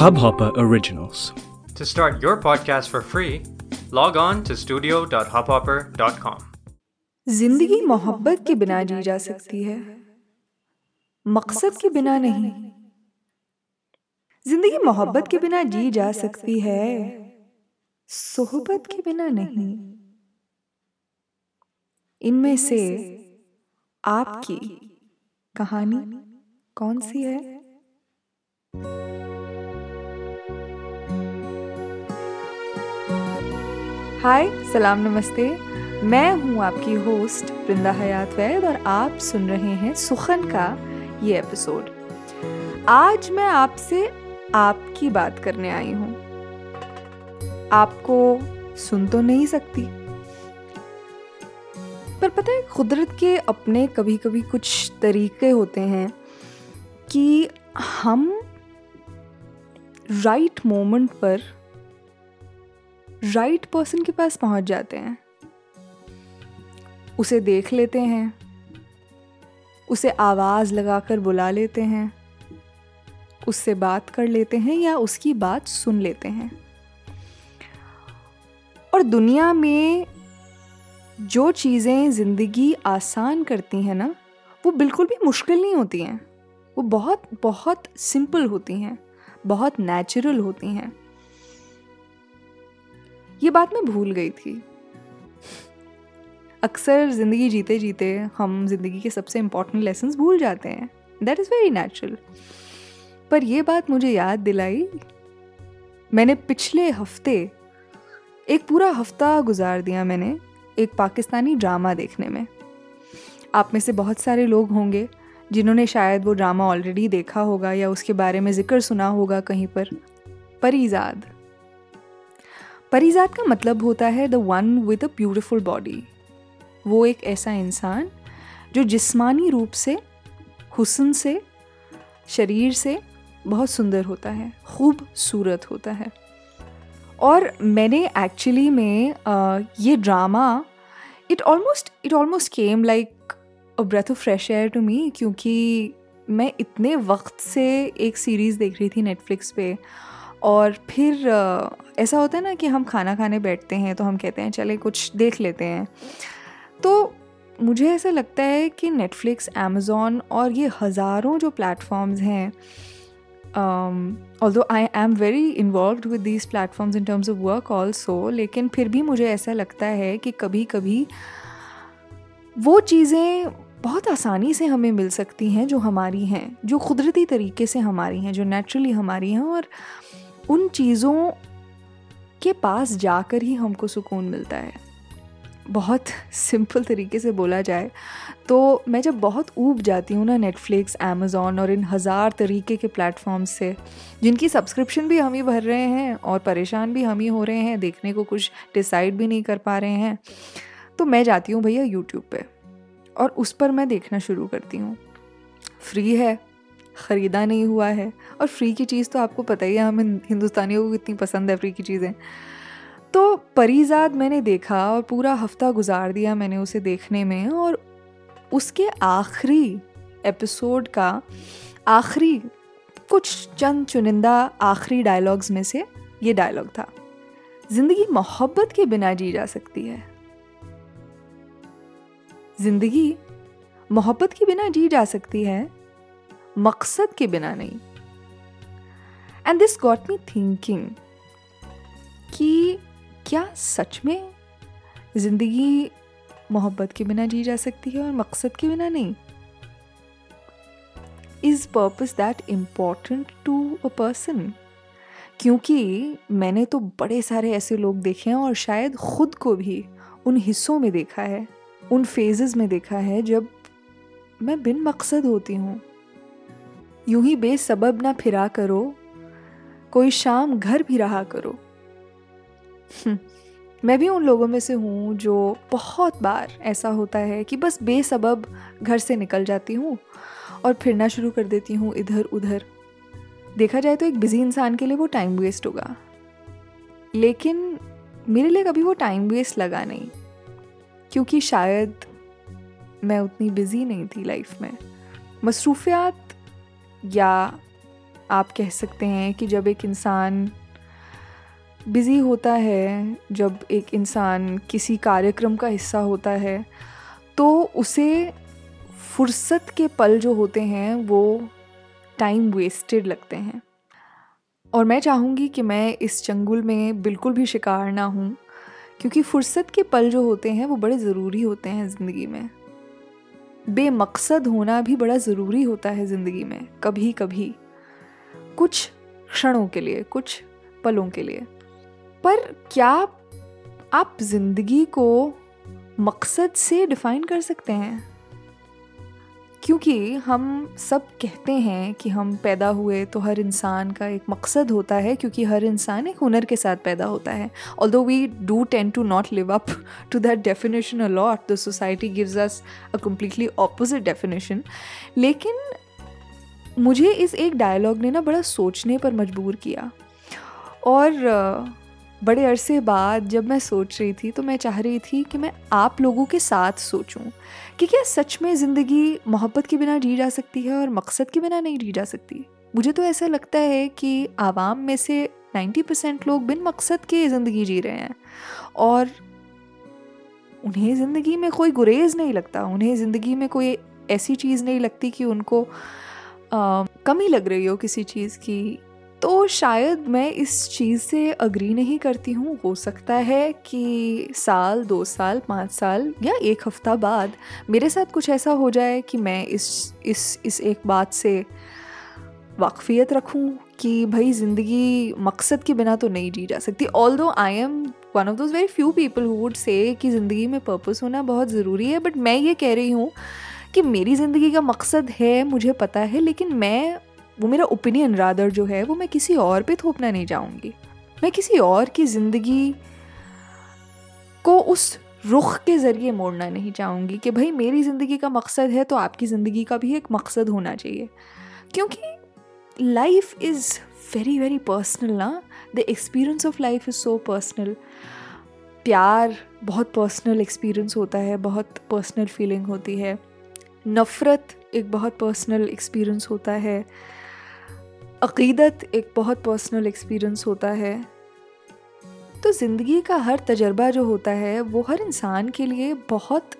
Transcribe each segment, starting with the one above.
Hubhopper Originals. To start your podcast for free, log on to studio.hubhopper.com. ज़िंदगी मोहब्बत के बिना जी जा सकती है मकसद के बिना नहीं ज़िंदगी मोहब्बत के बिना जी जा सकती है सोहबत के बिना नहीं इनमें से आपकी कहानी कौन सी है हाय सलाम नमस्ते मैं हूँ आपकी होस्ट वृंदा हयात वैद और आप सुन रहे हैं सुखन का ये एपिसोड आज मैं आपसे आपकी बात करने आई हूँ. आपको सुन तो नहीं सकती. पर पता है, कुदरत के अपने कभी कभी कुछ तरीके होते हैं कि हम राइट मोमेंट पर राइट पर्सन के पास पहुँच जाते हैं। उसे देख लेते हैं। उसे आवाज़ लगाकर बुला लेते हैं। उससे बात कर लेते हैं या उसकी बात सुन लेते हैं। और दुनिया में जो चीज़ें ज़िंदगी आसान करती हैं ना, वो बिल्कुल भी मुश्किल नहीं होती हैं। वो बहुत बहुत सिंपल होती हैं। बहुत नेचुरल होती हैं। ये बात मैं भूल गई थी। अक्सर ज़िंदगी जीते जीते हम ज़िंदगी के सबसे इंपॉर्टेंट लेसन्स भूल जाते हैं। दैट इज़ वेरी नेचुरल पर यह बात मुझे याद दिलाई, मैंने पिछले हफ़्ते एक पूरा हफ़्ता गुजार दिया मैंने एक पाकिस्तानी ड्रामा देखने में। आप में से बहुत सारे लोग होंगे जिन्होंने शायद वो ड्रामा ऑलरेडी देखा होगा या उसके बारे में ज़िक्र सुना होगा कहीं पर परिजाद। परिजात का मतलब होता है the one with a beautiful body वो एक ऐसा इंसान जो जिस्मानी रूप से हुसन से शरीर से बहुत सुंदर होता है खूबसूरत होता है। और मैंने एक्चुअली में uh, ये drama it almost it almost came like breath of fresh air to me क्योंकि मैं इतने वक्त से एक सीरीज़ देख रही थी नेटफ्लिक्स पे और फिर ऐसा होता है ना कि हम खाना खाने बैठते हैं तो हम कहते हैं, चले कुछ देख लेते हैं। तो मुझे ऐसा लगता है कि नेटफ्लिक्स अमेज़ोन और ये हज़ारों जो प्लेटफॉर्म्स हैं although I am very involve with these platforms in terms of work also लेकिन फिर भी मुझे ऐसा लगता है कि कभी कभी वो चीज़ें बहुत आसानी से हमें मिल सकती हैं जो हमारी हैं, जो कुदरती तरीके से हमारी हैं, जो नेचुरली हमारी हैं और उन चीज़ों के पास जाकर ही हमको सुकून मिलता है। बहुत सिंपल तरीके से बोला जाए तो मैं जब बहुत ऊब जाती हूँ ना नेटफ्लिक्स अमेज़ोन और इन हज़ार तरीके के प्लेटफॉर्म्स से, जिनकी सब्सक्रिप्शन भी हम ही भर रहे हैं और परेशान भी हम ही हो रहे हैं, देखने को कुछ डिसाइड भी नहीं कर पा रहे हैं तो मैं जाती हूँ भैया यूट्यूब पे। और उस पर मैं देखना शुरू करती हूँ। फ्री है, ख़रीदा नहीं हुआ है। और फ्री की चीज़ तो आपको पता ही है, हमें हिंदुस्तानियों को कितनी पसंद है फ्री की चीज़ें। तो परिजाद मैंने देखा और पूरा हफ़्ता गुजार दिया मैंने उसे देखने में और उसके आखिरी एपिसोड का आखिरी कुछ चंद चुनिंदा आखिरी डायलॉग्स में से ये डायलॉग था। ज़िंदगी मोहब्बत के बिना जी जा सकती है। ज़िंदगी मोहब्बत के बिना जी जा सकती है, मकसद के बिना नहीं। And this got me thinking कि क्या सच में ज़िंदगी मोहब्बत के बिना जी जा सकती है और मकसद के बिना नहीं? Is purpose that important to a person क्योंकि मैंने तो बड़े सारे ऐसे लोग देखे हैं और शायद खुद को भी उन हिस्सों में देखा है। उन फेजेस में देखा है जब मैं बिन मकसद होती हूँ। यूँ ही बेसबब ना फिरा करो कोई शाम घर भी रहा करो। हम्म, मैं भी उन लोगों में से हूँ जो बहुत बार ऐसा होता है कि बस बेसबब घर से निकल जाती हूँ और फिरना शुरू कर देती हूँ इधर उधर। देखा जाए तो एक बिज़ी इंसान के लिए वो टाइम वेस्ट होगा। लेकिन मेरे लिए कभी वो टाइम वेस्ट लगा नहीं। क्योंकि शायद मैं उतनी बिज़ी नहीं थी लाइफ में। मसरूफियात, या आप कह सकते हैं कि जब एक इंसान बिज़ी होता है, जब एक इंसान किसी कार्यक्रम का हिस्सा होता है तो उसे फुर्सत के पल जो होते हैं, वो टाइम वेस्टेड लगते हैं। और मैं चाहूँगी कि मैं इस चंगुल में बिल्कुल भी शिकार ना हूँ। क्योंकि फुर्सत के पल जो होते हैं, वो बड़े ज़रूरी होते हैं ज़िंदगी में। बेमकसद होना भी बड़ा ज़रूरी होता है ज़िंदगी में कभी कभी कुछ क्षणों के लिए, कुछ पलों के लिए। पर क्या आप ज़िंदगी को मकसद से डिफ़ाइन कर सकते हैं? क्योंकि हम सब कहते हैं कि हम पैदा हुए तो हर इंसान का एक मकसद होता है, क्योंकि हर इंसान एक हुनर के साथ पैदा होता है। Although we do tend to not live up to that definition a lot the society gives us a completely opposite definition लेकिन मुझे इस एक डायलॉग ने ना बड़ा सोचने पर मजबूर किया। और बड़े अरसे बाद जब मैं सोच रही थी तो मैं चाह रही थी कि मैं आप लोगों के साथ सोचूं कि क्या सच में ज़िंदगी मोहब्बत के बिना जी जा सकती है और मकसद के बिना नहीं जी जा सकती? मुझे तो ऐसा लगता है कि आवाम में से 90 परसेंट लोग बिन मकसद के ज़िंदगी जी रहे हैं और उन्हें ज़िंदगी में कोई गुरेज नहीं लगता उन्हें ज़िंदगी में कोई ऐसी चीज़ नहीं लगती कि उनको आ, कमी लग रही हो किसी चीज़ की। तो शायद मैं इस चीज़ से अग्री नहीं करती हूँ। हो सकता है कि साल, दो साल, पाँच साल या एक हफ़्ता बाद मेरे साथ कुछ ऐसा हो जाए कि मैं इस इस इस एक बात से वाकफियत रखूँ कि भाई ज़िंदगी मकसद के बिना तो नहीं जी जा सकती। Although I am one of those very few people who would say कि ज़िंदगी में पर्पस होना बहुत ज़रूरी है बट मैं ये कह रही हूँ कि मेरी ज़िंदगी का मकसद है, मुझे पता है, लेकिन मैं वो मेरा ओपिनियन रादर जो है, वो मैं किसी और पे थोपना नहीं चाहूँगी। मैं किसी और की ज़िंदगी को उस रुख के ज़रिए मोड़ना नहीं चाहूँगी कि भाई मेरी ज़िंदगी का मकसद है तो आपकी ज़िंदगी का भी एक मकसद होना चाहिए। क्योंकि life is very very personal ना। The experience of life is so personal प्यार बहुत पर्सनल एक्सपीरियंस होता है, बहुत पर्सनल फीलिंग होती है। नफ़रत एक बहुत पर्सनल एक्सपीरियंस होता है। अकीदत एक बहुत पर्सनल एक्सपीरियंस होता है। तो ज़िंदगी का हर तजर्बा जो होता है, वो हर इंसान के लिए बहुत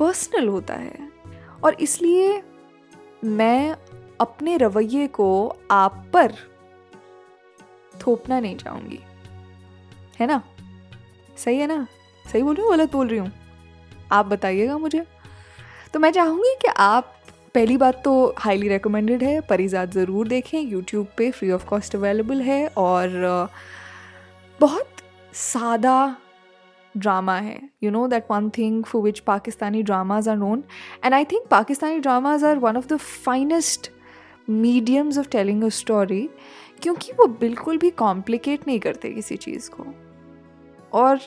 पर्सनल होता है। और इसलिए मैं अपने रवैये को आप पर थोपना नहीं चाहूँगी। है ना? सही है ना? सही बोल रही हूँ? गलत बोल रही हूँ? आप बताइएगा मुझे। तो मैं चाहूँगी कि आप पहली बात तो हाईली रिकमेंडेड है, परिजात ज़रूर देखें यूट्यूब पे फ्री ऑफ़ कॉस्ट अवेलेबल है और बहुत सादा ड्रामा है। You know that one thing for which Pakistani dramas are known and I think Pakistani dramas are one of the finest mediums of telling a story क्योंकि वो बिल्कुल भी complicate नहीं करते किसी चीज़ को। और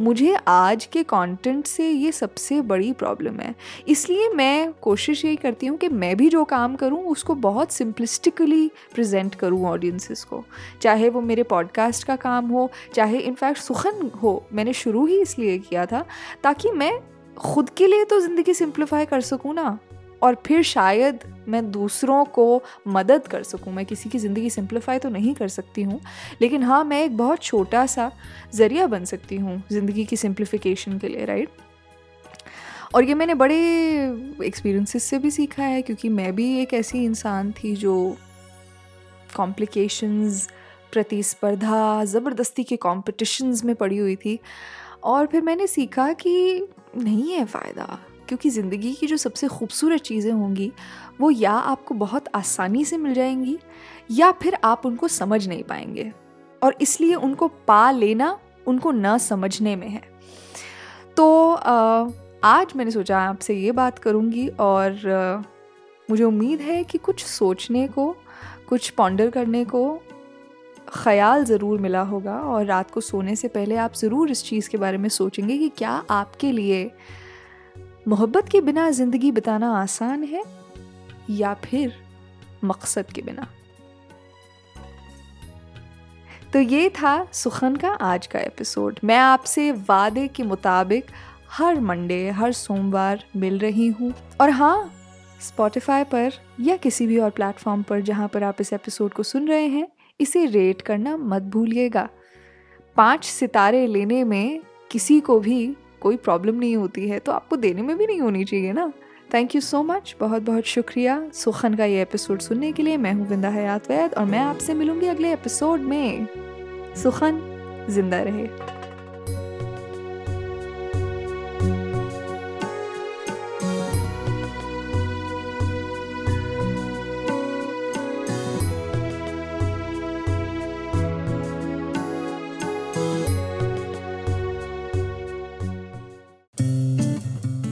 मुझे आज के कंटेंट से ये सबसे बड़ी प्रॉब्लम है। इसलिए मैं कोशिश यही करती हूँ कि मैं भी जो काम करूँ, उसको बहुत सिंपलिस्टिकली प्रेजेंट करूँ ऑडियंसिस को। चाहे वो मेरे पॉडकास्ट का काम हो, चाहे इनफैक्ट सुखन हो, मैंने शुरू ही इसलिए किया था ताकि मैं खुद के लिए तो ज़िंदगी सिंप्लीफाई कर सकूँ ना। और फिर शायद मैं दूसरों को मदद कर सकूँ। मैं किसी की ज़िंदगी सिंप्लीफाई तो नहीं कर सकती हूँ, लेकिन हाँ मैं एक बहुत छोटा सा ज़रिया बन सकती हूँ ज़िंदगी की सिंप्लीफिकेशन के लिए राइट और ये मैंने बड़े एक्सपीरियंसेस से भी सीखा है, क्योंकि मैं भी एक ऐसी इंसान थी जो कॉम्प्लिकेशंस प्रतिस्पर्धा, ज़बरदस्ती के कॉम्पिटिशन्स में पड़ी हुई थी। और फिर मैंने सीखा कि नहीं है फ़ायदा। क्योंकि ज़िंदगी की जो सबसे खूबसूरत चीज़ें होंगी, वो या आपको बहुत आसानी से मिल जाएँगी, या फिर आप उनको समझ नहीं पाएँगे। और इसलिए उनको पा लेना उनको न समझने में है। तो आज मैंने सोचा आपसे ये बात करूँगी और मुझे उम्मीद है कि कुछ सोचने को, कुछ पॉन्डर करने को ख्याल ज़रूर मिला होगा और रात को सोने से पहले आप ज़रूर इस चीज़ के बारे में सोचेंगे कि क्या आपके लिए मोहब्बत के बिना ज़िंदगी बिताना आसान है या फिर मकसद के बिना? तो ये था सुखन का आज का एपिसोड। मैं आपसे वादे के मुताबिक हर मंडे, हर सोमवार मिल रही हूँ। और हाँ स्पॉटिफाई पर या किसी भी और प्लेटफॉर्म पर जहाँ पर आप इस एपिसोड को सुन रहे हैं, इसे रेट करना मत भूलिएगा। पाँच सितारे लेने में किसी को भी कोई प्रॉब्लम नहीं होती है तो आपको देने में भी नहीं होनी चाहिए ना। थैंक यू सो मच बहुत बहुत शुक्रिया। सुखन का ये एपिसोड सुनने के लिए। मैं हूँ विंदा हयात वैद और मैं आपसे मिलूँगी अगले एपिसोड में। सुखन, ज़िंदा रहे।